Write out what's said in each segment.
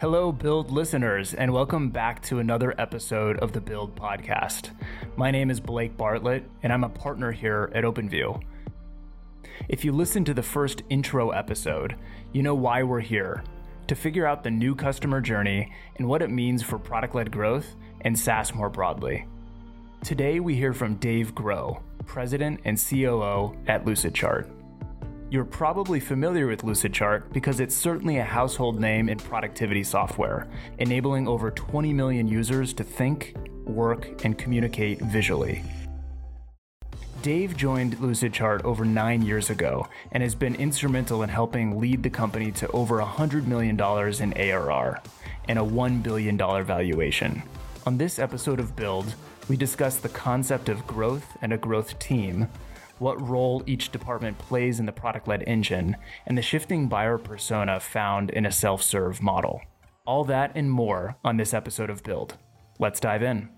Hello, Build listeners, and welcome back to another episode of the Build Podcast. My name is Blake Bartlett, and I'm a partner here at OpenView. If you listen to the first intro episode, you know why we're here to figure out the new customer journey and what it means for product led growth and SaaS more broadly. Today, we hear from Dave Grow, President and COO at Lucidchart. You're probably familiar with Lucidchart because it's certainly a household name in productivity software, enabling over 20 million users to think, work, and communicate visually. Dave joined Lucidchart over nine years ago and has been instrumental in helping lead the company to over $100 million in ARR and a $1 billion valuation. On this episode of Build, we discuss the concept of growth and a growth team, what role each department plays in the product led engine, and the shifting buyer persona found in a self serve model. All that and more on this episode of Build. Let's dive in.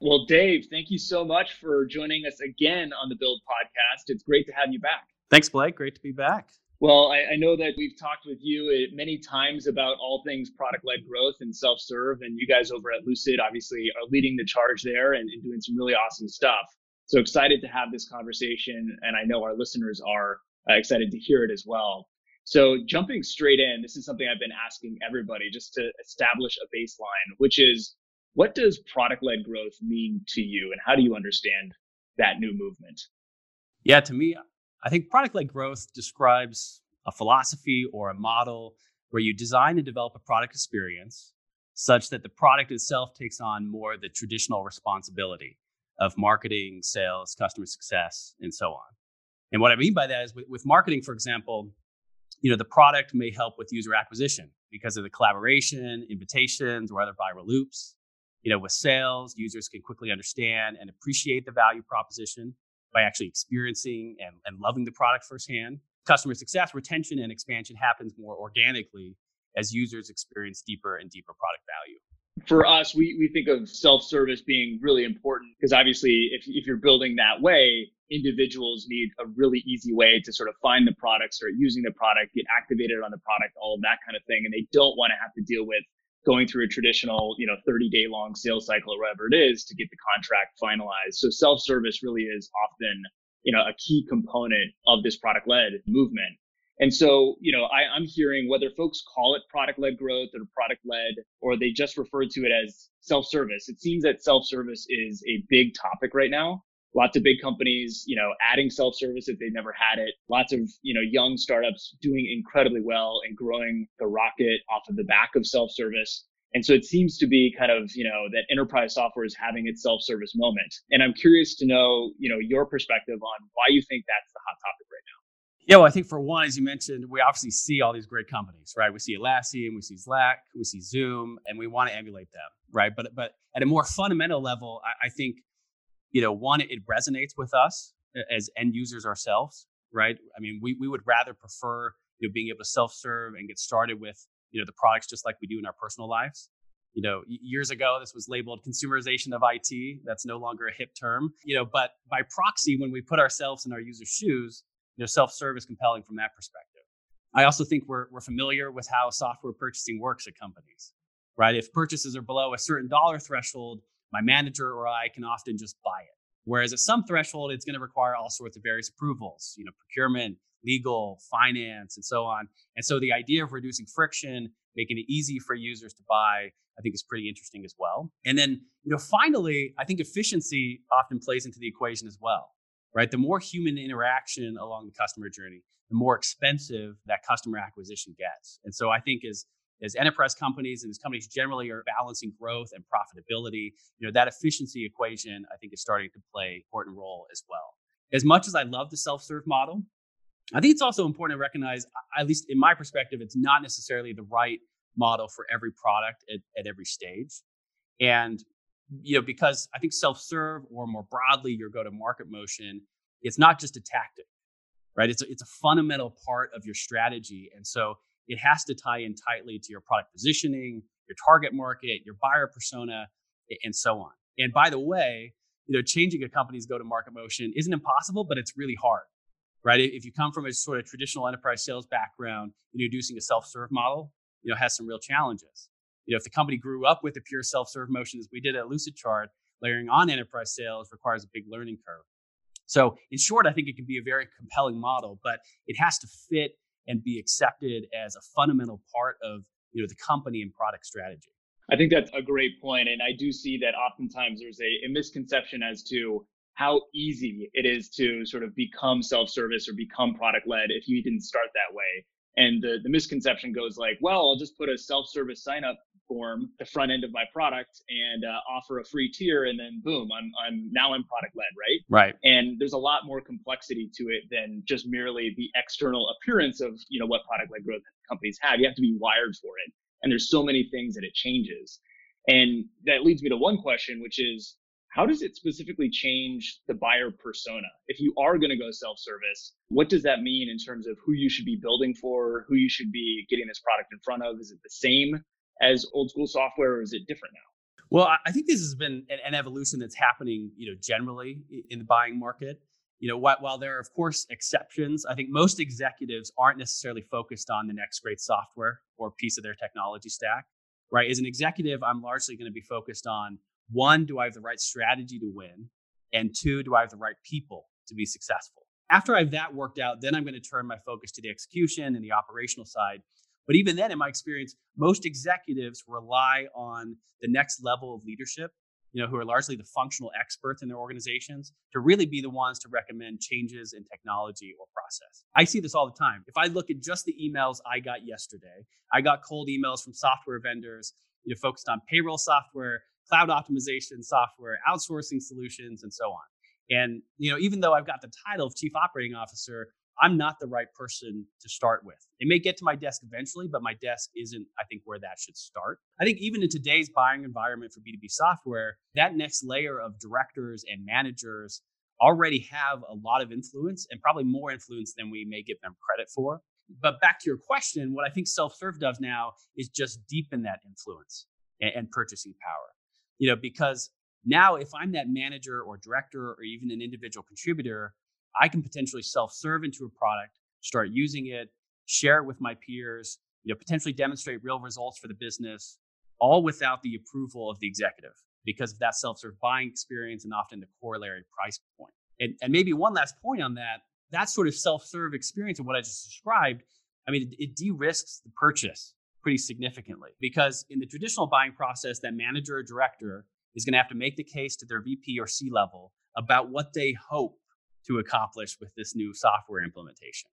Well, Dave, thank you so much for joining us again on the Build podcast. It's great to have you back. Thanks, Blake. Great to be back. Well, I, I, know that we've talked with you uh, many times about all things product led growth and self serve. And you guys over at Lucid obviously are leading the charge there and, and, doing some really awesome stuff. So excited to have this conversation. And I know our listeners are uh, excited to hear it as well. So jumping straight in, this is something I've been asking everybody just to establish a baseline, which is what does product led growth mean to you? And how do you understand that new movement? Yeah, to me, I think product led growth describes a philosophy or a model where you design and develop a product experience such that the product itself takes on more the traditional responsibility of marketing, sales, customer success, and so on. And what I mean by that is with, with marketing, for example, you know, the product may help with user acquisition because of the collaboration, invitations, or other viral loops. You know, with sales, users can quickly understand and appreciate the value proposition by actually experiencing and, and loving the product firsthand. Customer success, retention, and expansion happens more organically as users experience deeper and deeper product value. For us, we, we think of self service being really important because obviously, if, if you're building that way, individuals need a really easy way to sort of find the product, start using the product, get activated on the product, all of that kind of thing. And they don't want to have to deal with going through a traditional, you know, 30 day long sales cycle or whatever it is to get the contract finalized. So self service really is often, you know, a key component of this product led movement. And so, you know, I, I'm hearing whether folks call it product led growth or product led, or they just refer to it as self service. It seems that self service is a big topic right now lots of big companies, you know, adding self-service if they've never had it. Lots of, you know, young startups doing incredibly well and growing the rocket off of the back of self-service. And so it seems to be kind of, you know, that enterprise software is having its self-service moment. And I'm curious to know, you know, your perspective on why you think that's the hot topic right now. Yeah, well, I think for one, as you mentioned, we obviously see all these great companies, right? We see Atlassian, we see Slack, we see Zoom, and we want to emulate them, right? But but at a more fundamental level, I, I think you know, one, it resonates with us as end users ourselves, right? I mean, we, we would rather prefer, you know, being able to self-serve and get started with, you know, the products just like we do in our personal lives. You know, years ago, this was labeled consumerization of IT. That's no longer a hip term, you know, but by proxy, when we put ourselves in our users' shoes, you know, self-serve is compelling from that perspective. I also think we're, we're familiar with how software purchasing works at companies, right? If purchases are below a certain dollar threshold, my manager or I can often just buy it. Whereas at some threshold, it's going to require all sorts of various approvals, you know, procurement, legal, finance, and so on. And so the idea of reducing friction, making it easy for users to buy, I think is pretty interesting as well. And then, you know, finally, I think efficiency often plays into the equation as well, right? The more human interaction along the customer journey, the more expensive that customer acquisition gets. And so I think as as enterprise companies and as companies generally are balancing growth and profitability, you know, that efficiency equation I think is starting to play an important role as well. As much as I love the self-serve model, I think it's also important to recognize, at least in my perspective, it's not necessarily the right model for every product at, at every stage. And you know, because I think self-serve or more broadly your go-to-market motion, it's not just a tactic, right? It's a, it's a fundamental part of your strategy. And so it has to tie in tightly to your product positioning, your target market, your buyer persona, and so on. And by the way, you know, changing a company's go-to-market motion isn't impossible, but it's really hard, right? If you come from a sort of traditional enterprise sales background, introducing a self-serve model, you know, has some real challenges. You know, if the company grew up with a pure self-serve motion as we did at Lucidchart, layering on enterprise sales requires a big learning curve. So, in short, I think it can be a very compelling model, but it has to fit and be accepted as a fundamental part of you know the company and product strategy. I think that's a great point, and I do see that oftentimes there's a, a misconception as to how easy it is to sort of become self-service or become product-led if you didn't start that way. And the, the misconception goes like, well, I'll just put a self-service sign up form the front end of my product and uh, offer a free tier and then boom i'm i'm now i'm product led right right and there's a lot more complexity to it than just merely the external appearance of you know what product led growth companies have you have to be wired for it and there's so many things that it changes and that leads me to one question which is how does it specifically change the buyer persona? If you are going to go self service, what does that mean in terms of who you should be building for, who you should be getting this product in front of? Is it the same as old school software or is it different now? Well, I think this has been an evolution that's happening, you know, generally in the buying market. You know, while there are of course exceptions, I think most executives aren't necessarily focused on the next great software or piece of their technology stack. Right? As an executive, I'm largely going to be focused on one, do I have the right strategy to win? And two, do I have the right people to be successful? After I have that worked out, then I'm going to turn my focus to the execution and the operational side. But even then, in my experience, most executives rely on the next level of leadership, you know, who are largely the functional experts in their organizations, to really be the ones to recommend changes in technology or process. I see this all the time. If I look at just the emails I got yesterday, I got cold emails from software vendors, you know, focused on payroll software, cloud optimization software, outsourcing solutions, and so on. And you know, even though I've got the title of chief operating officer, I'm not the right person to start with. It may get to my desk eventually, but my desk isn't, I think, where that should start. I think even in today's buying environment for B2B software, that next layer of directors and managers already have a lot of influence and probably more influence than we may give them credit for. But back to your question, what I think self serve does now is just deepen that influence and, and purchasing power. You know, because now if I'm that manager or director or even an individual contributor, I can potentially self-serve into a product, start using it, share it with my peers, you know, potentially demonstrate real results for the business, all without the approval of the executive because of that self-serve buying experience and often the corollary price point. And, and maybe one last point on that, that sort of self-serve experience of what I just described, I mean, it, it de-risks the purchase pretty significantly because in the traditional buying process, that manager or director is going to have to make the case to their VP or C level about what they hope to accomplish with this new software implementation.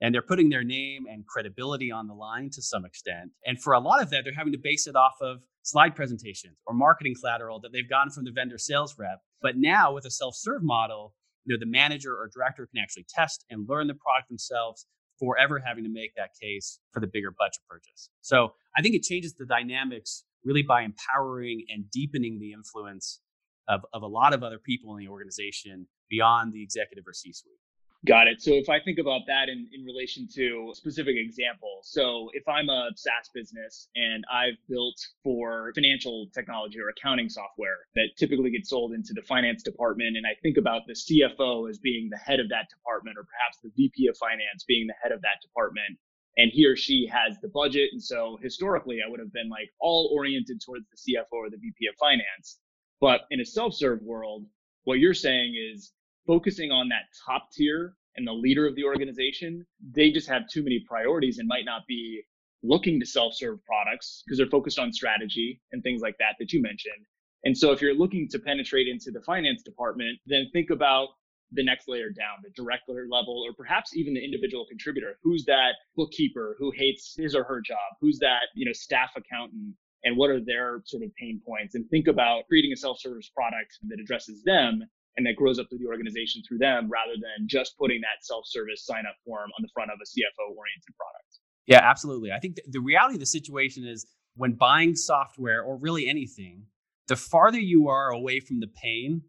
And they're putting their name and credibility on the line to some extent. And for a lot of that, they're having to base it off of slide presentations or marketing collateral that they've gotten from the vendor sales rep. But now with a self-serve model, you know, the manager or director can actually test and learn the product themselves forever having to make that case for the bigger budget purchase. So I think it changes the dynamics really by empowering and deepening the influence of, of a lot of other people in the organization beyond the executive or C suite. Got it. So if I think about that in, in relation to specific examples, so if I'm a SaaS business and I've built for financial technology or accounting software that typically gets sold into the finance department, and I think about the CFO as being the head of that department, or perhaps the VP of finance being the head of that department, and he or she has the budget. And so historically, I would have been like all oriented towards the CFO or the VP of finance. But in a self serve world, what you're saying is focusing on that top tier and the leader of the organization, they just have too many priorities and might not be looking to self serve products because they're focused on strategy and things like that that you mentioned. And so if you're looking to penetrate into the finance department, then think about the next layer down, the director level, or perhaps even the individual contributor. Who's that bookkeeper who hates his or her job? Who's that, you know, staff accountant and what are their sort of pain points and think about creating a self-service product that addresses them and that grows up through the organization through them rather than just putting that self-service sign up form on the front of a CFO oriented product. Yeah, absolutely. I think the reality of the situation is when buying software or really anything, the farther you are away from the pain,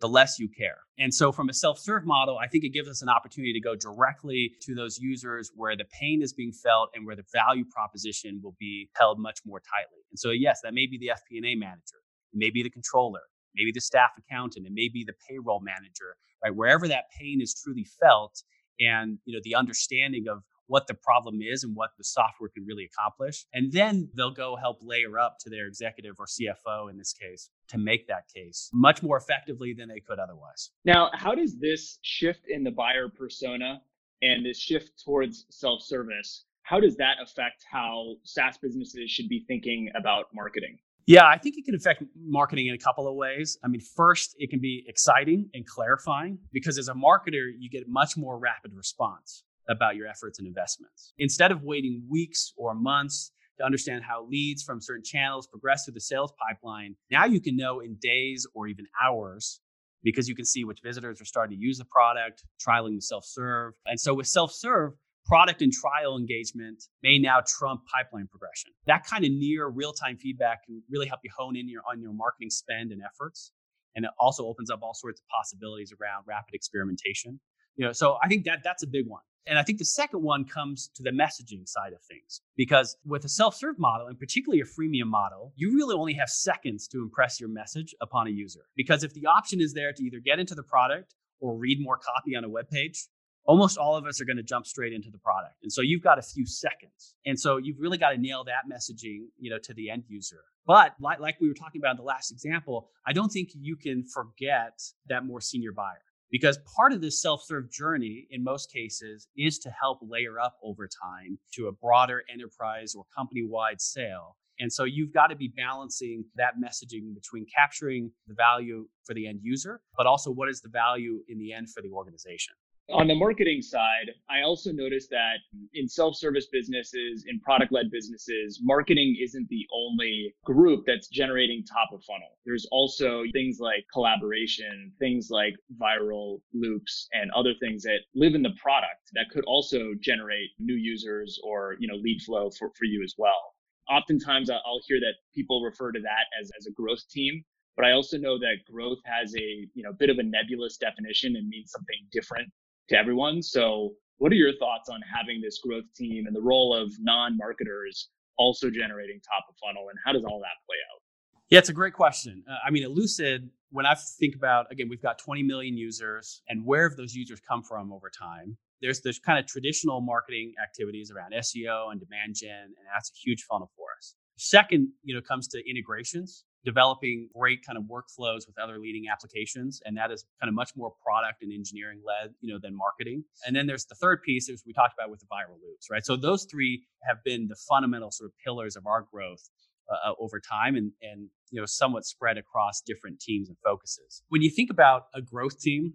the less you care. And so, from a self serve model, I think it gives us an opportunity to go directly to those users where the pain is being felt and where the value proposition will be held much more tightly. And so, yes, that may be the FP&A manager, it may be the controller, maybe the staff accountant, and maybe the payroll manager, right? Wherever that pain is truly felt and you know the understanding of what the problem is and what the software can really accomplish. And then they'll go help layer up to their executive or CFO in this case to make that case much more effectively than they could otherwise. Now, how does this shift in the buyer persona and this shift towards self service? How does that affect how SaaS businesses should be thinking about marketing? Yeah, I think it can affect marketing in a couple of ways. I mean, first, it can be exciting and clarifying because as a marketer, you get much more rapid response about your efforts and investments. Instead of waiting weeks or months to understand how leads from certain channels progress through the sales pipeline, now you can know in days or even hours because you can see which visitors are starting to use the product, trialing the self serve. And so with self serve, product and trial engagement may now trump pipeline progression. That kind of near real time feedback can really help you hone in your, on your marketing spend and efforts. And it also opens up all sorts of possibilities around rapid experimentation. You know, so I think that that's a big one. And I think the second one comes to the messaging side of things. Because with a self serve model, and particularly a freemium model, you really only have seconds to impress your message upon a user. Because if the option is there to either get into the product or read more copy on a web page, almost all of us are going to jump straight into the product. And so you've got a few seconds. And so you've really got to nail that messaging, you know, to the end user. But like, like we were talking about in the last example, I don't think you can forget that more senior buyer because part of this self-serve journey in most cases is to help layer up over time to a broader enterprise or company-wide sale and so you've got to be balancing that messaging between capturing the value for the end user but also what is the value in the end for the organization on the marketing side, I also noticed that in self service businesses, in product led businesses, marketing isn't the only group that's generating top of funnel. There's also things like collaboration, things like viral loops, and other things that live in the product that could also generate new users or you know lead flow for, for you as well. Oftentimes, I'll hear that people refer to that as, as a growth team. But I also know that growth has a you know bit of a nebulous definition and means something different to everyone. So, what are your thoughts on having this growth team and the role of non marketers also generating top of funnel, and how does all that play out? Yeah, it's a great question. Uh, I mean, at Lucid, when I think about again, we've got 20 million users, and where have those users come from over time? There's there's kind of traditional marketing activities around SEO and demand gen, and that's a huge funnel for us. Second, you know, comes to integrations developing great kind of workflows with other leading applications and that is kind of much more product and engineering led you know than marketing. And then there's the third piece as we talked about with the viral loops right? So those three have been the fundamental sort of pillars of our growth uh, uh over time and and you know somewhat spread across different teams and focuses. When you think about a growth team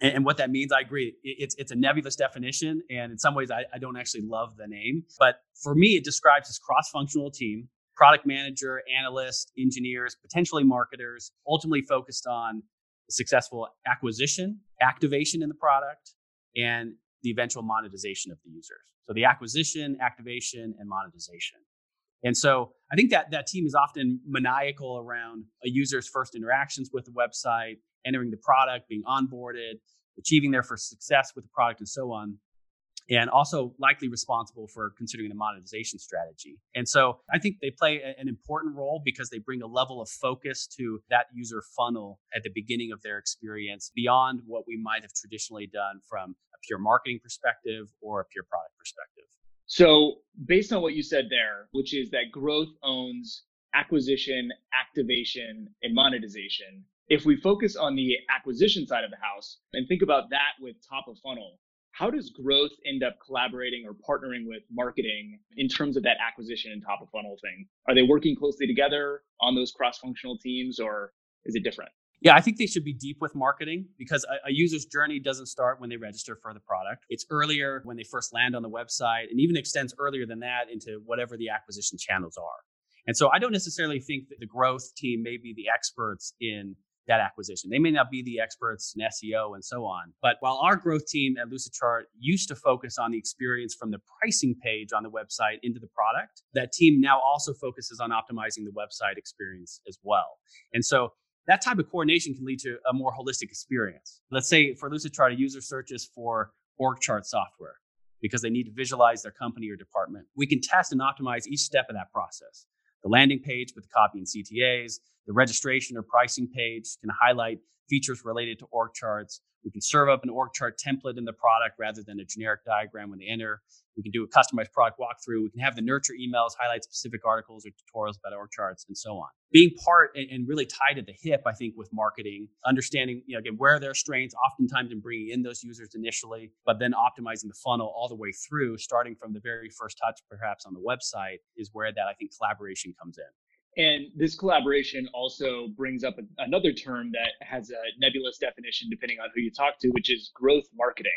and, and what that means i agree it's it's a nebulous definition and in some ways I, I don't actually love the name but for me it describes this cross-functional team product manager, analyst, engineers, potentially marketers, ultimately focused on successful acquisition, activation in the product, and the eventual monetization of the users. So the acquisition, activation, and monetization. And so I think that that team is often maniacal around a user's first interactions with the website, entering the product, being onboarded, achieving their first success with the product, and so on and also likely responsible for considering the monetization strategy. And so I think they play an important role because they bring a level of focus to that user funnel at the beginning of their experience beyond what we might have traditionally done from a pure marketing perspective or a pure product perspective. So, based on what you said there, which is that growth owns acquisition, activation, and monetization. If we focus on the acquisition side of the house and think about that with top of funnel, how does growth end up collaborating or partnering with marketing in terms of that acquisition and top of funnel thing? Are they working closely together on those cross functional teams or is it different? Yeah, I think they should be deep with marketing because a, a, user's journey doesn't start when they register for the product. It's earlier when they first land on the website and even extends earlier than that into whatever the acquisition channels are. And so I don't necessarily think that the growth team may be the experts in that acquisition. They may not be the experts in SEO and so on. But while our growth team at Lucidchart used to focus on the experience from the pricing page on the website into the product, that team now also focuses on optimizing the website experience as well. And so that type of coordination can lead to a more holistic experience. Let's say for Lucidchart, a user searches for org chart software because they need to visualize their company or department. We can test and optimize each step of that process the landing page with the copy and CTAs, The registration or pricing page can highlight features related to org charts. We can serve up an org chart template in the product rather than a generic diagram when they enter. We can do a customized product walkthrough. We can have the nurture emails highlight specific articles or tutorials about org charts and so on. Being part and really tied at the hip, I think, with marketing, understanding, you know, again, where their strengths, oftentimes in bringing in those users initially, but then optimizing the funnel all the way through, starting from the very first touch, perhaps on the website, is where that I think collaboration comes in. And this collaboration also brings up another term that has a nebulous definition depending on who you talk to, which is growth marketing.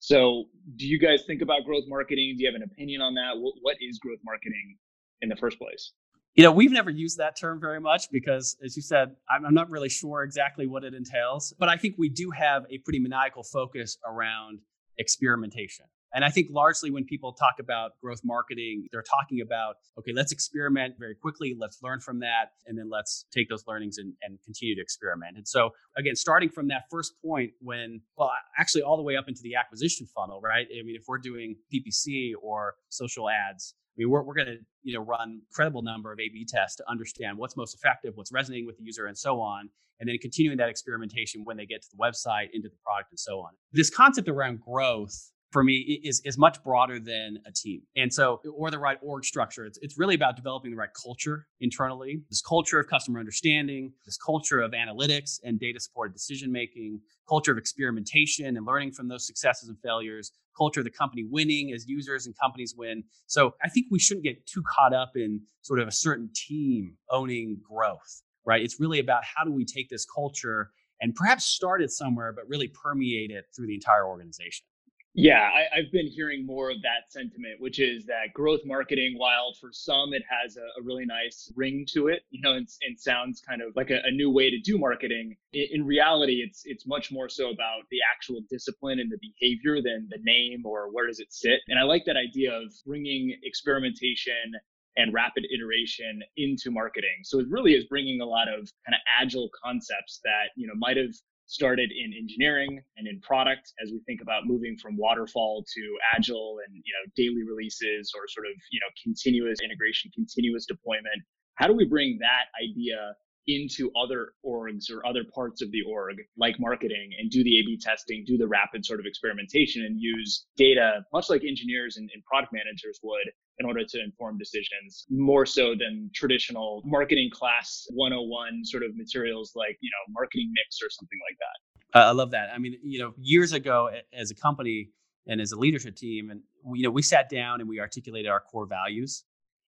So, do you guys think about growth marketing? Do you have an opinion on that? what is growth marketing in the first place? You know, we've never used that term very much because, as you said, I'm not really sure exactly what it entails. But I think we do have a pretty maniacal focus around experimentation. And I think largely when people talk about growth marketing, they're talking about, okay, let's experiment very quickly, let's learn from that, and then let's take those learnings and, and continue to experiment. And so, again, starting from that first point when, well, actually all the way up into the acquisition funnel, right? I mean, if we're doing PPC or social ads, I mean, we're, we're going to you know run credible number of A/B tests to understand what's most effective, what's resonating with the user, and so on, and then continuing that experimentation when they get to the website, into the product, and so on. This concept around growth for me is is much broader than a team. And so or the right org structure. It's it's really about developing the right culture internally. This culture of customer understanding, this culture of analytics and data supported decision making, culture of experimentation and learning from those successes and failures, culture of the company winning as users and companies win. So I think we shouldn't get too caught up in sort of a certain team owning growth, right? It's really about how do we take this culture and perhaps start it somewhere, but really permeate it through the entire organization. Yeah, I, have been hearing more of that sentiment, which is that growth marketing, while for some it has a, a really nice ring to it, you know, and, and sounds kind of like a, a, new way to do marketing. In, in, reality, it's it's much more so about the actual discipline and the behavior than the name or where does it sit. And I like that idea of bringing experimentation and rapid iteration into marketing. So it really is bringing a lot of kind of agile concepts that you know might have started in engineering and in product as we think about moving from waterfall to agile and you know daily releases or sort of you know continuous integration continuous deployment. How do we bring that idea into other orgs or other parts of the org like marketing and do the a-b testing do the rapid sort of experimentation and use data much like engineers and, and product managers would in order to inform decisions more so than traditional marketing class 101 sort of materials like you know marketing mix or something like that. I love that. I mean you know years ago as a company and as a leadership team and we, you know we sat down and we articulated our core values.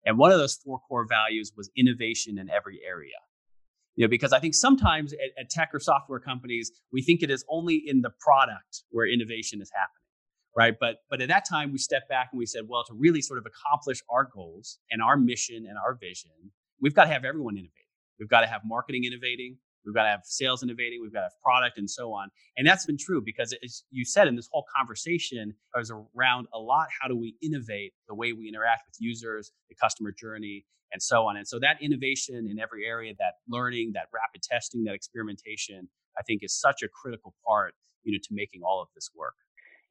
And one of those four core values was innovation in every area. You know because i think sometimes at, at tech or software companies we think it is only in the product where innovation is happening right? But but at that time we stepped back and we said well to really sort of accomplish our goals and our mission and our vision we've got to have everyone innovating. We've got to have marketing innovating. We've got to have sales innovating. We've got to have product and so on. And that's been true because as you said in this whole conversation was around a lot how do we innovate the way we interact with users the customer journey and so on. And so that innovation in every area that learning that rapid testing that experimentation i think is such a critical part you know to making all of this work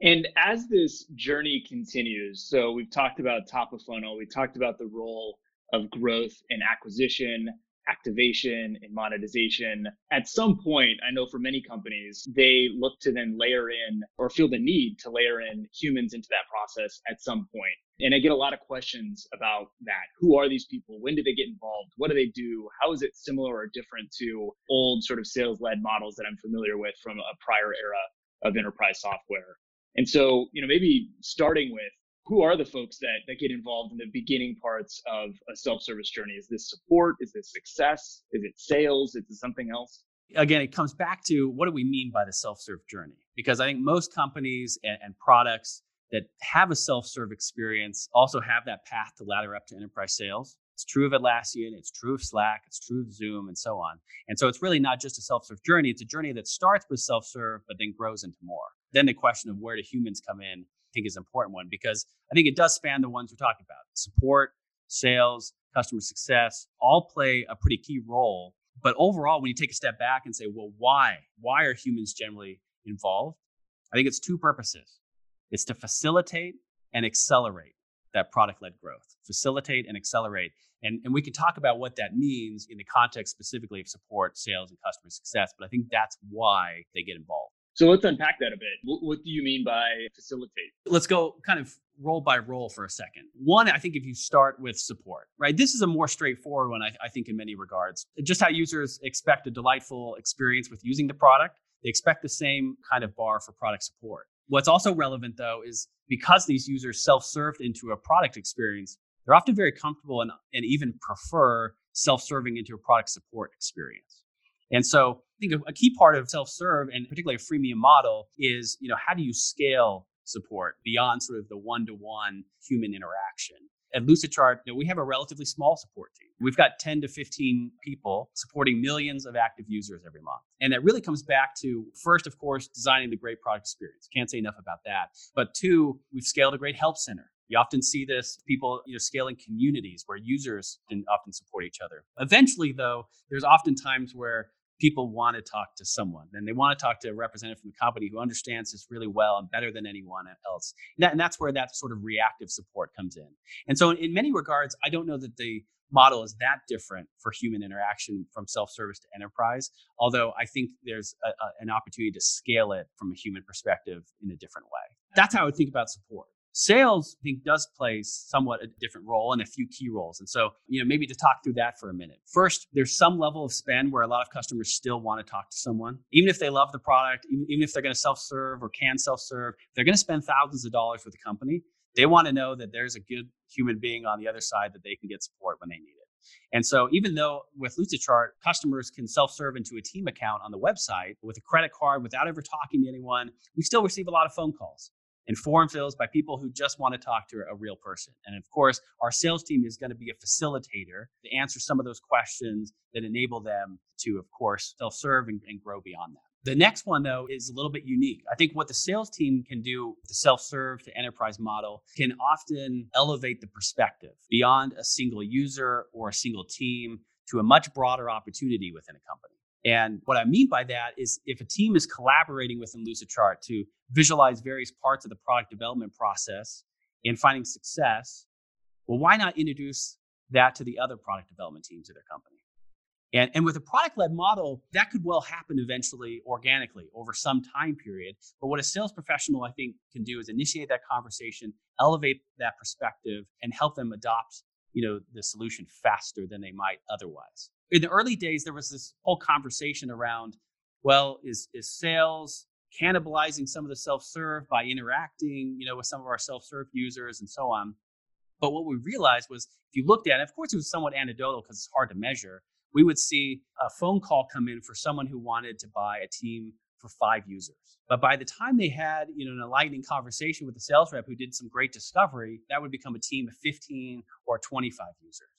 and as this journey continues, so we've talked about top of funnel, we talked about the role of growth and acquisition, activation and monetization. At some point, I know for many companies, they look to then layer in or feel the need to layer in humans into that process at some point. And I get a lot of questions about that. Who are these people? When do they get involved? What do they do? How is it similar or different to old sort of sales led models that I'm familiar with from a prior era of enterprise software? And so, you know, maybe starting with who are the folks that, that get involved in the beginning parts of a self-service journey? Is this support? Is this success? Is it sales? Is it something else? Again, it comes back to what do we mean by the self-serve journey? Because I think most companies and, and products that have a self-serve experience also have that path to ladder up to enterprise sales. It's true of Atlassian, it's true of Slack, it's true of Zoom, and so on. And so it's really not just a self-serve journey, it's a journey that starts with self-serve, but then grows into more then the question of where do humans come in, I think is an important one because I think it does span the ones we're talking about. Support, sales, customer success all play a pretty key role. But overall, when you take a step back and say, well, why? Why are humans generally involved? I think it's two purposes. It's to facilitate and accelerate that product led growth, facilitate and accelerate. And, and we can talk about what that means in the context specifically of support, sales, and customer success. But I think that's why they get involved. So let's unpack that a bit. What, what, do you mean by facilitate? Let's go kind of role by role for a second. One, I think if you start with support, right? This is a more straightforward one, I, I think, in many regards. Just how users expect a delightful experience with using the product, they expect the same kind of bar for product support. What's also relevant, though, is because these users self served into a product experience, they're often very comfortable and, and even prefer self serving into a product support experience. And so think a, key part of self-serve and particularly a freemium model is, you know, how do you scale support beyond sort of the one-to-one human interaction? At Lucidchart, you know, we have a relatively small support team. We've got 10 to 15 people supporting millions of active users every month. And that really comes back to first, of course, designing the great product experience. Can't say enough about that. But two, we've scaled a great help center. You often see this people, you know, scaling communities where users can often support each other. Eventually, though, there's often times where people want to talk to someone and they want to talk to a representative from the company who understands this really well and better than anyone else. And, that, and that's where that sort of reactive support comes in. And so, in, many regards, I don't know that the model is that different for human interaction from self-service to enterprise although i think there's a, a, an opportunity to scale it from a human perspective in a different way that's how i would think about support Sales, I think, does play somewhat a different role and a few key roles. And so, you know, maybe to talk through that for a minute. First, there's some level of spend where a lot of customers still want to talk to someone, even if they love the product, even, even if they're going to self serve or can self serve, they're going to spend thousands of dollars with the company. They want to know that there's a good human being on the other side that they can get support when they need it. And so, even though with Lucidchart, customers can self serve into a team account on the website with a credit card without ever talking to anyone, we still receive a lot of phone calls and form fills by people who just want to talk to a real person. And of course, our sales team is going to be a facilitator to answer some of those questions that enable them to, of course, self serve and, and, grow beyond that. The next one, though, is a little bit unique. I think what the sales team can do, the self serve to enterprise model, can often elevate the perspective beyond a single user or a single team to a much broader opportunity within a company. And what I mean by that is if a team is collaborating within Lucidchart to visualize various parts of the product development process and finding success, well, why not introduce that to the other product development teams of their company? And, and with a product led model, that could well happen eventually organically over some time period. But what a sales professional, I think, can do is initiate that conversation, elevate that perspective, and help them adopt you know, the solution faster than they might otherwise in the early days, there was this whole conversation around, well, is is sales cannibalizing some of the self-serve by interacting, you know, with some of our self-serve users and so on. But what we realized was if you looked at it, of course it was somewhat anecdotal because it's hard to measure. We would see a phone call come in for someone who wanted to buy a team for five users. But by the time they had, you know, an enlightening conversation with the sales rep who did some great discovery, that would become a team of 15 or 25 users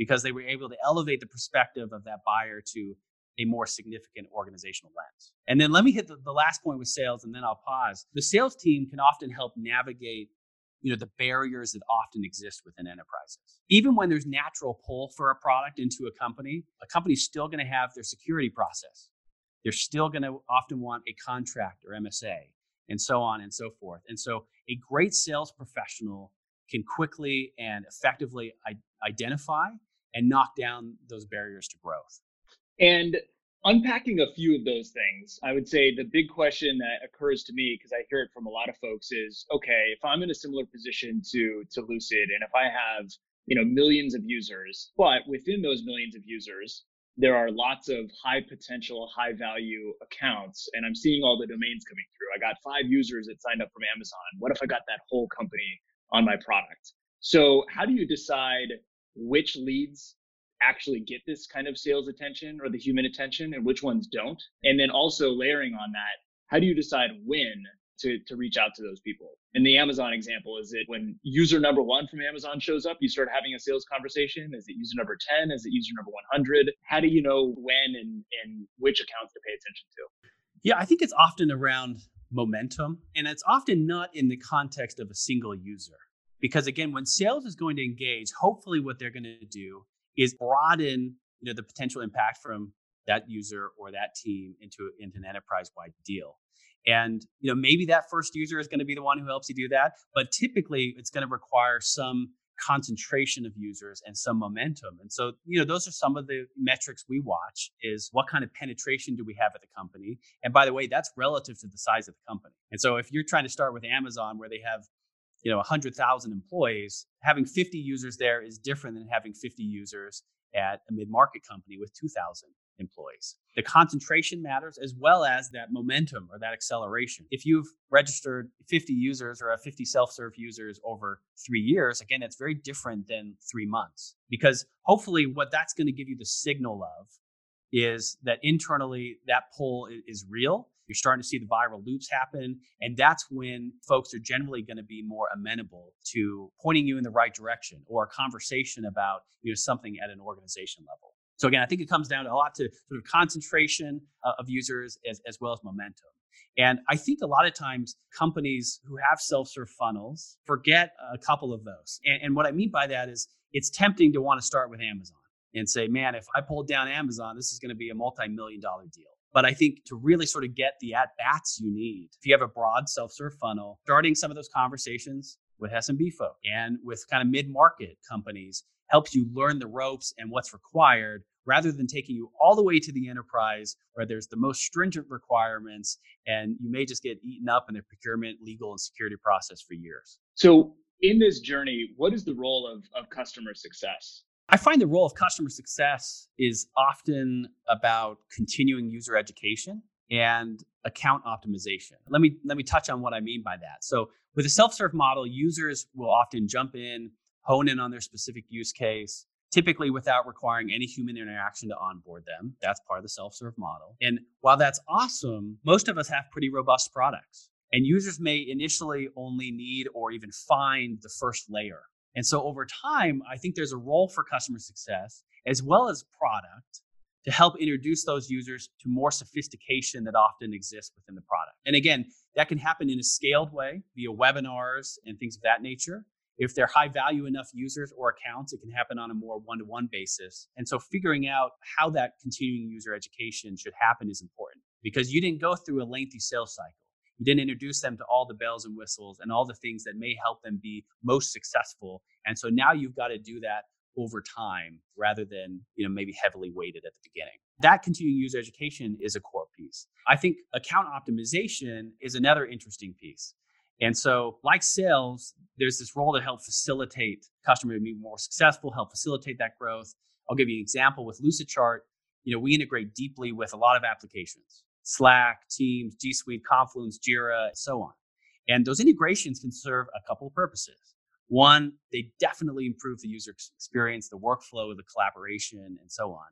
because they were able to elevate the perspective of that buyer to a more significant organizational lens. And then let me hit the, the last point with sales and then I'll pause. The sales team can often help navigate you know the barriers that often exist within enterprises even when there's natural pull for a product into a company a company's still going to have their security process they're still going to often want a contract or msa and so on and so forth and so a great sales professional can quickly and effectively identify and knock down those barriers to growth. And unpacking a few of those things, I would say the big question that occurs to me, because I hear it from a lot of folks, is okay, if I'm in a similar position to to Lucid, and if I have you know millions of users, but within those millions of users, there are lots of high potential, high value accounts, and I'm seeing all the domains coming through. I got five users that signed up from Amazon. What if I got that whole company on my product? So how do you decide which leads actually get this kind of sales attention or the human attention and which ones don't. And then also layering on that, how do you decide when to, to reach out to those people? In the Amazon example, is it when user number one from Amazon shows up, you start having a sales conversation? Is it user number 10? Is it user number 100? How do you know when and, and which accounts to pay attention to? Yeah, I think it's often around momentum and it's often not in the context of a single user because again when sales is going to engage hopefully what they're going to do is broaden you know the potential impact from that user or that team into into an enterprise wide deal And you know, maybe that first user is going to be the one who helps you do that, but typically it's going to require some concentration of users and some momentum. And so, you know, those are some of the metrics we watch is what kind of penetration do we have at the company? And by the way, that's relative to the size of the company. And so if you're trying to start with Amazon where they have you know 100,000 employees, having 50 users there is different than having 50 users at a mid-market company with 2,000 employees. The concentration matters as well as that momentum or that acceleration. If you've registered 50 users or have 50 self-serve users over 3 years, again that's very different than 3 months because hopefully what that's going to give you the signal of is that internally that pull is real you're starting to see the viral loops happen. And that's when folks are generally going to be more amenable to pointing you in the right direction or a conversation about you know, something at an organization level. So again, I think it comes down a lot to sort of concentration uh, of users as, as well as momentum. And I think a lot of times companies who have self-serve funnels forget a couple of those. And, and what I mean by that is it's tempting to want to start with Amazon and say, man, if I pull down Amazon, this is going to be a multi-million dollar deal. But I think to really sort of get the at bats you need, if you have a broad self serve funnel, starting some of those conversations with SMB folk and with kind of mid market companies helps you learn the ropes and what's required rather than taking you all the way to the enterprise where there's the most stringent requirements and you may just get eaten up in the procurement, legal, and security process for years. So, in this journey, what is the role of, of customer success? I find the role of customer success is often about continuing user education and account optimization. Let me let me touch on what I mean by that. So with a self-serve model, users will often jump in, hone in on their specific use case, typically without requiring any human interaction to onboard them. That's part of the self-serve model. And while that's awesome, most of us have pretty robust products. And users may initially only need or even find the first layer and so over time, I think there's a role for customer success as well as product to help introduce those users to more sophistication that often exists within the product. And again, that can happen in a scaled way via webinars and things of that nature. If they're high value enough users or accounts, it can happen on a more one to one basis. And so figuring out how that continuing user education should happen is important because you didn't go through a lengthy sales cycle. You didn't introduce them to all the bells and whistles and all the things that may help them be most successful. And so now you've got to do that over time rather than you know maybe heavily weighted at the beginning. That continuing user education is a core piece. I think account optimization is another interesting piece. And so like sales there's this role to help facilitate customer to be more successful help facilitate that growth. I'll give you an example with lucidchart you know we integrate deeply with a lot of applications Slack, Teams, G Suite, Confluence, Jira, and so on. And those integrations can serve a couple of purposes. One, they definitely improve the user experience, the workflow, the collaboration, and so on.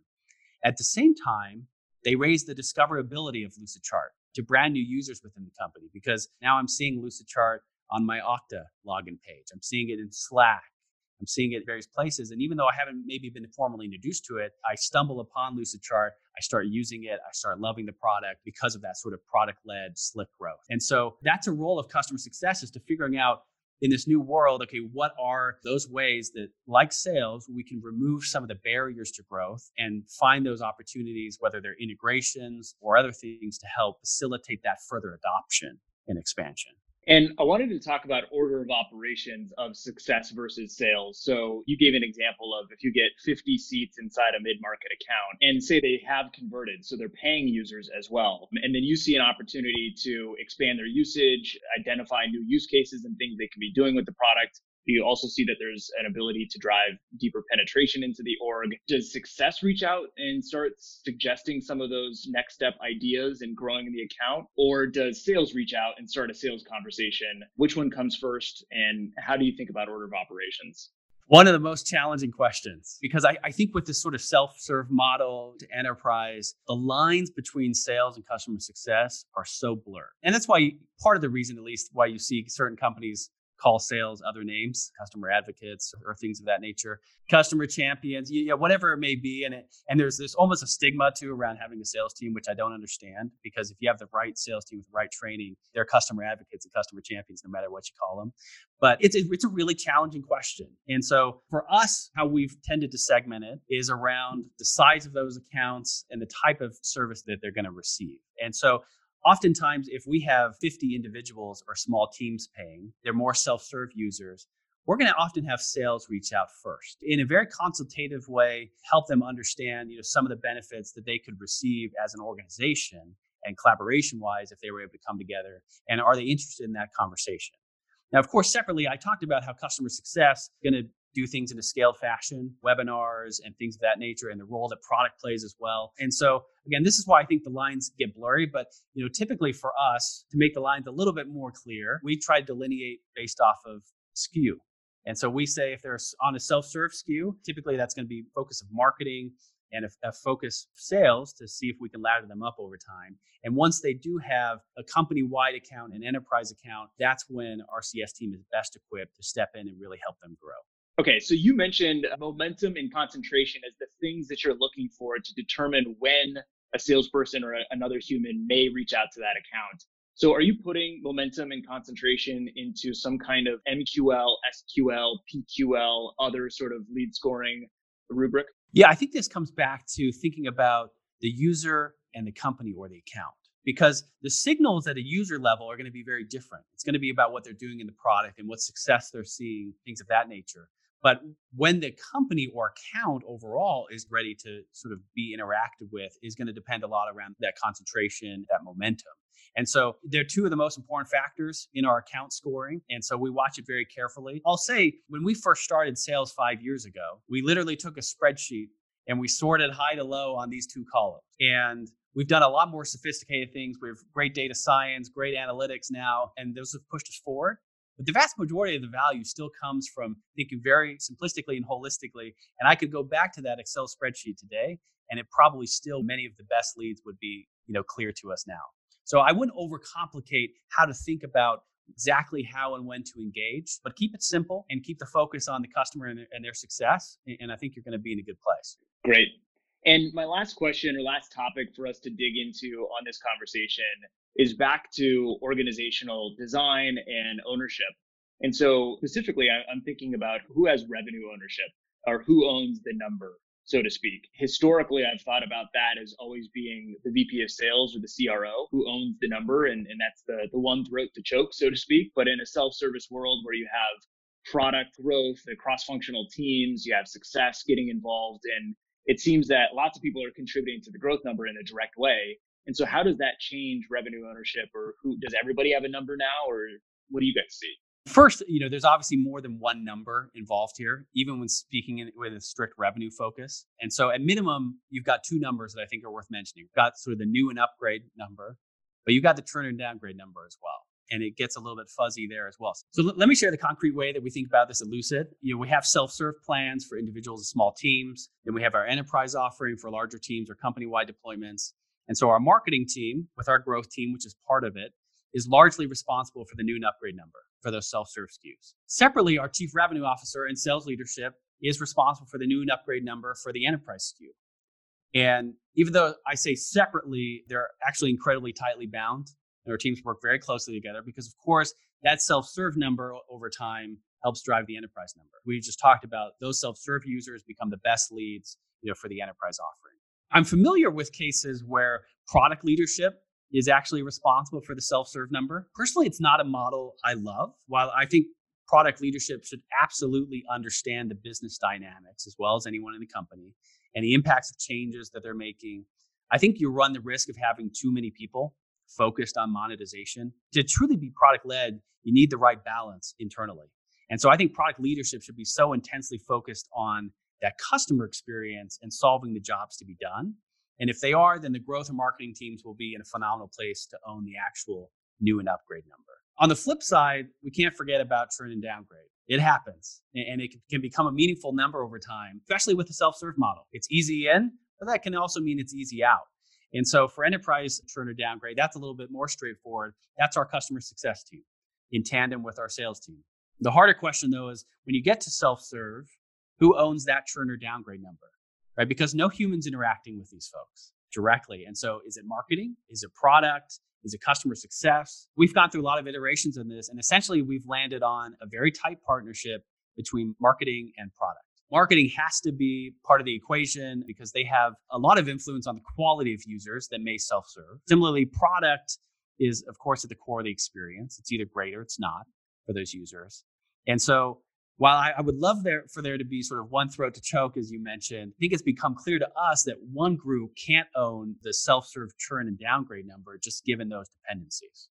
At the same time, they raise the discoverability of Lucidchart to brand new users within the company because now I'm seeing Lucidchart on my Okta login page. I'm seeing it in Slack. I'm seeing it in various places. And even though I haven't maybe been formally introduced to it, I stumble upon Lucidchart. I start using it. I start loving the product because of that sort of product led slick growth. And so that's a role of customer success is to figuring out in this new world, okay, what are those ways that, like sales, we can remove some of the barriers to growth and find those opportunities, whether they're integrations or other things to help facilitate that further adoption and expansion. And I wanted to talk about order of operations of success versus sales. So you gave an example of if you get 50 seats inside a mid-market account and say they have converted, so they're paying users as well. And then you see an opportunity to expand their usage, identify new use cases and things they can be doing with the product you also see that there's an ability to drive deeper penetration into the org. Does success reach out and start suggesting some of those next step ideas and growing the account? Or does sales reach out and start a sales conversation? Which one comes first? And how do you think about order of operations? One of the most challenging questions, because I, I think with this sort of self serve model to enterprise, the lines between sales and customer success are so blurred. And that's why part of the reason, at least, why you see certain companies call sales other names, customer advocates or, things of that nature, customer champions, yeah, whatever it may be. And it, and there's this almost a stigma too around having a sales team, which I don't understand because if you have the right sales team with the right training, they're customer advocates and customer champions, no matter what you call them. But it's a, it's a really challenging question. And so for us, how we've tended to segment it is around the size of those accounts and the type of service that they're going to receive. And so Oftentimes, if we have 50 individuals or small teams paying, they're more self serve users. We're going to often have sales reach out first in a very consultative way, help them understand you know, some of the benefits that they could receive as an organization and collaboration wise if they were able to come together. And are they interested in that conversation? Now, of course, separately, I talked about how customer success is going to do things in a scaled fashion, webinars and things of that nature, and the role that product plays as well. And so, again, this is why I think the lines get blurry. But you know, typically for us to make the lines a little bit more clear, we try to delineate based off of SKU. And so we say if they're on a self-serve SKU, typically that's going to be focus of marketing and a, a focus sales to see if we can ladder them up over time. And once they do have a company-wide account, an enterprise account, that's when our CS team is best equipped to step in and really help them grow. Okay, so you mentioned momentum and concentration as the things that you're looking for to determine when a salesperson or a, another human may reach out to that account. So are you putting momentum and concentration into some kind of MQL, SQL, PQL, other sort of lead scoring rubric? Yeah, I think this comes back to thinking about the user and the company or the account because the signals at a user level are going to be very different. It's going to be about what they're doing in the product and what success they're seeing, things of that nature. But when the company or account overall is ready to sort of be interacted with, is going to depend a lot around that concentration, that momentum. And so they're two of the most important factors in our account scoring. And so we watch it very carefully. I'll say when we first started sales five years ago, we literally took a spreadsheet and we sorted high to low on these two columns. And we've done a lot more sophisticated things. We have great data science, great analytics now, and those have pushed us forward. But the vast majority of the value still comes from thinking very simplistically and holistically. And I could go back to that Excel spreadsheet today, and it probably still many of the best leads would be, you know, clear to us now. So I wouldn't overcomplicate how to think about exactly how and when to engage, but keep it simple and keep the focus on the customer and their, and their success. And I think you're going to be in a good place. Great. And my last question or last topic for us to dig into on this conversation is back to organizational design and ownership. And so specifically, I'm thinking about who has revenue ownership or who owns the number so to speak. Historically, I've thought about that as always being the VP of sales or the CRO who owns the number, and, and that's the, the one throat to choke, so to speak. But in a self service world where you have product growth, the cross functional teams, you have success getting involved, and it seems that lots of people are contributing to the growth number in a direct way. And so, how does that change revenue ownership, or who does everybody have a number now, or what do you guys see? First, you know, there's obviously more than one number involved here, even when speaking in, with a strict revenue focus. And so, at minimum, you've got two numbers that I think are worth mentioning. You've got sort of the new and upgrade number, but you've got the churn and downgrade number as well. And it gets a little bit fuzzy there as well. So l- let me share the concrete way that we think about this at Lucid. You know, we have self-serve plans for individuals and small teams. and we have our enterprise offering for larger teams or company-wide deployments. And so our marketing team, with our growth team, which is part of it, is largely responsible for the new and upgrade number for those self-serve SKUs. Separately, our chief revenue officer and sales leadership is responsible for the new and upgrade number for the enterprise SKU. And even though I say separately, they're actually incredibly tightly bound. And our teams work very closely together because, of course, that self-serve number over time helps drive the enterprise number. We just talked about those self-serve users become the best leads, you know, for the enterprise offering. I'm familiar with cases where product leadership is actually responsible for the self-serve number. Personally, it's not a model I love. While I think product leadership should absolutely understand the business dynamics as well as anyone in the company and the impacts of changes that they're making, I think you run the risk of having too many people focused on monetization. To truly be product led, you need the right balance internally. And so I think product leadership should be so intensely focused on that customer experience and solving the jobs to be done and if they are, then the growth and marketing teams will be in a phenomenal place to own the actual new and upgrade number. On the flip side, we can't forget about churn and downgrade. It happens and it can become a meaningful number over time, especially with the self serve model. It's easy in, but that can also mean it's easy out. And so for enterprise churn or downgrade, that's a little bit more straightforward. That's our customer success team in tandem with our sales team. The harder question though is when you get to self serve, who owns that churn or downgrade number? right? Because no humans interacting with these folks directly. And so is it marketing? Is it product? Is it customer success? We've gone through a lot of iterations in this, and essentially we've landed on a very tight partnership between marketing and product. Marketing has to be part of the equation because they have a lot of influence on the quality of users that may self serve. Similarly, product is, of course, at the core of the experience. It's either great or it's not for those users. And so while I, I, would love there for there to be sort of one throat to choke, as you mentioned, I think it's become clear to us that one group can't own the self-serve churn and downgrade number just given those dependencies.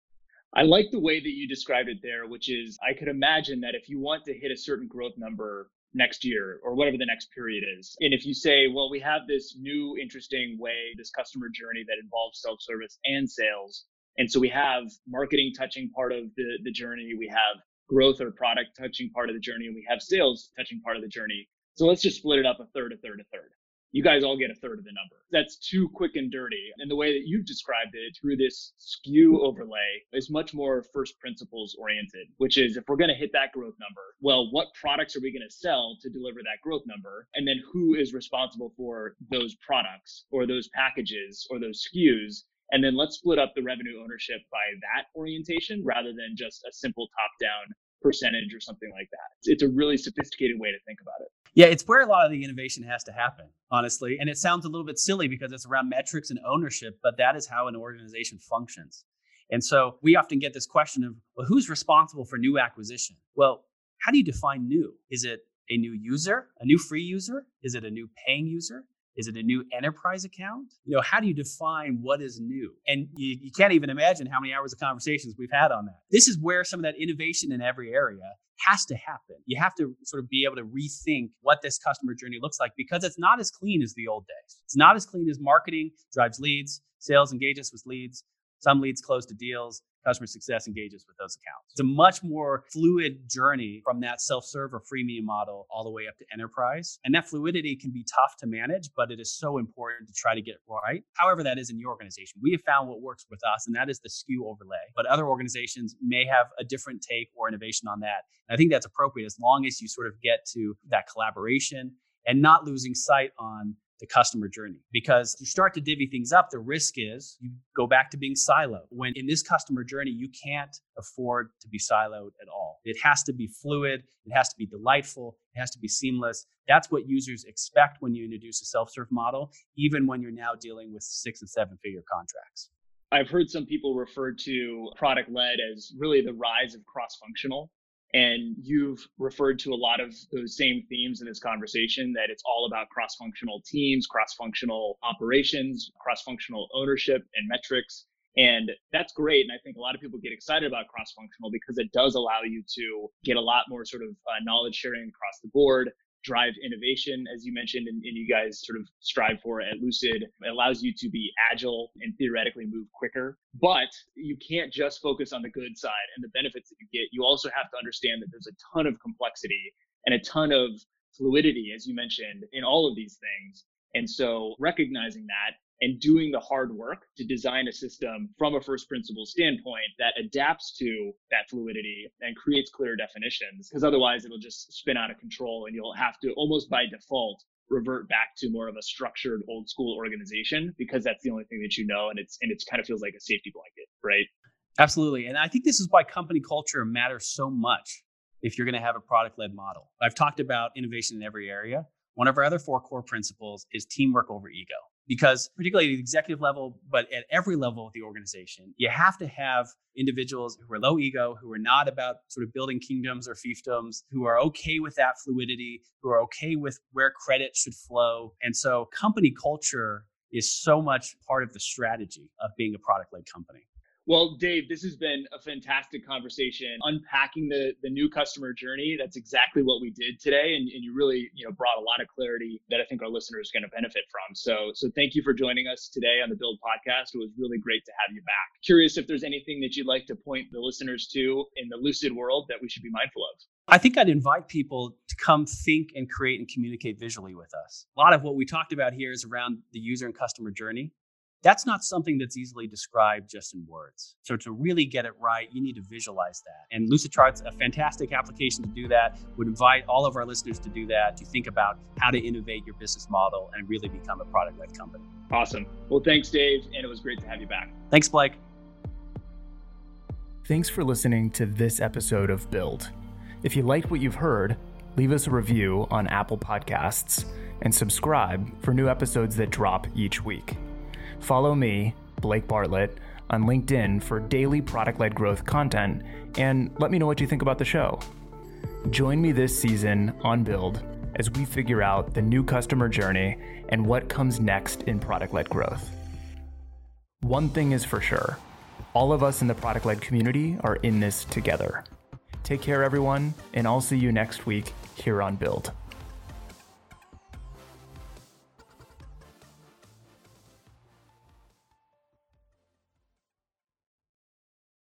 I like the way that you described it there, which is I could imagine that if you want to hit a certain growth number next year or whatever the next period is, and if you say, well, we have this new interesting way, this customer journey that involves self-service and sales, and so we have marketing touching part of the, the journey. We have growth or product touching part of the journey and we have sales touching part of the journey. So let's just split it up a third, a third, a third. You guys all get a third of the number. That's too quick and dirty. And the way that you've described it through this SKU overlay is much more first principles oriented, which is if we're going to hit that growth number, well, what products are we going to sell to deliver that growth number? And then who is responsible for those products or those packages or those SKUs? And then let's split up the revenue ownership by that orientation rather than just a simple top down percentage or something like that. It's a really sophisticated way to think about it. Yeah, it's where a lot of the innovation has to happen, honestly. And it sounds a little bit silly because it's around metrics and ownership, but that is how an organization functions. And so we often get this question of, well, who's responsible for new acquisition? Well, how do you define new? Is it a new user, a new free user? Is it a new paying user? Is it a new enterprise account? You know, how do you define what is new? And you, you can't even imagine how many hours of conversations we've had on that. This is where some of that innovation in every area has to happen. You have to sort of be able to rethink what this customer journey looks like because it's not as clean as the old days. It's not as clean as marketing drives leads, sales engages with leads, some leads close to deals, customer success engages with those accounts. It's a much more fluid journey from that self-serve or freemium model all the way up to enterprise. And that fluidity can be tough to manage, but it is so important to try to get right. However, that is in your organization. We have found what works with us, and that is the SKU overlay. But other organizations may have a different take or innovation on that. And I think that's appropriate as long as you sort of get to that collaboration and not losing sight on the customer journey. Because you start to divvy things up the risk is you go back to being siloed. When in this customer journey you can't afford to be siloed at all. It has to be fluid it has to be delightful it has to be seamless. That's what users expect when you introduce a self-serve model even when you're now dealing with six and seven figure contracts. I've heard some people refer to product led as really the rise of cross functional. And you've referred to a lot of those same themes in this conversation that it's all about cross functional teams, cross functional operations, cross functional ownership and metrics. And that's great. And I think a lot of people get excited about cross functional because it does allow you to get a lot more sort of uh, knowledge sharing across the board, drive innovation, as you mentioned, and, and, you guys sort of strive for at Lucid. It allows you to be agile and theoretically move quicker. But you can't just focus on the good side and the benefits that you get. You also have to understand that there's a ton of complexity and a ton of fluidity, as you mentioned, in all of these things. And so recognizing that and doing the hard work to design a system from a first principle standpoint that adapts to that fluidity and creates clear definitions because otherwise it'll just spin out of control and you'll have to almost by default revert back to more of a structured old school organization because that's the only thing that you know and it's and it kind of feels like a safety blanket right? Absolutely and i think this is why company culture matters so much if you're going to have a product led model. I've talked about innovation in every area. One of our other four core principles is teamwork over ego because particularly at the executive level, but at every level of the organization, you have to have individuals who are low ego, who are not about sort of building kingdoms or fiefdoms, who are okay with that fluidity, who are okay with where credit should flow. And so company culture is so much part of the strategy of being a product led company. Well, Dave, this has been a fantastic conversation unpacking the, the new customer journey. That's exactly what we did today. And, and you really, you know, brought a lot of clarity that I think our listeners are going to benefit from. So, so thank you for joining us today on the Build podcast. It was really great to have you back. Curious if there's anything that you'd like to point the listeners to in the lucid world that we should be mindful of. I think I'd invite people to come think and create and communicate visually with us. A lot of what we talked about here is around the user and customer journey. That's not something that's easily described just in words. So to really get it right, you need to visualize that. And Lucidchart's a fantastic application to do that. Would invite all of our listeners to do that, to think about how to innovate your business model and really become a product-led company. Awesome. Well, thanks, Dave, and it was great to have you back. Thanks, Blake. Thanks for listening to this episode of Build. If you liked what you've heard, leave us a review on Apple Podcasts and subscribe for new episodes that drop each week. Follow me, Blake Bartlett, on LinkedIn for daily product led growth content and let me know what you think about the show. Join me this season on Build as we figure out the new customer journey and what comes next in product led growth. One thing is for sure all of us in the product led community are in this together. Take care, everyone, and I'll see you next week here on Build.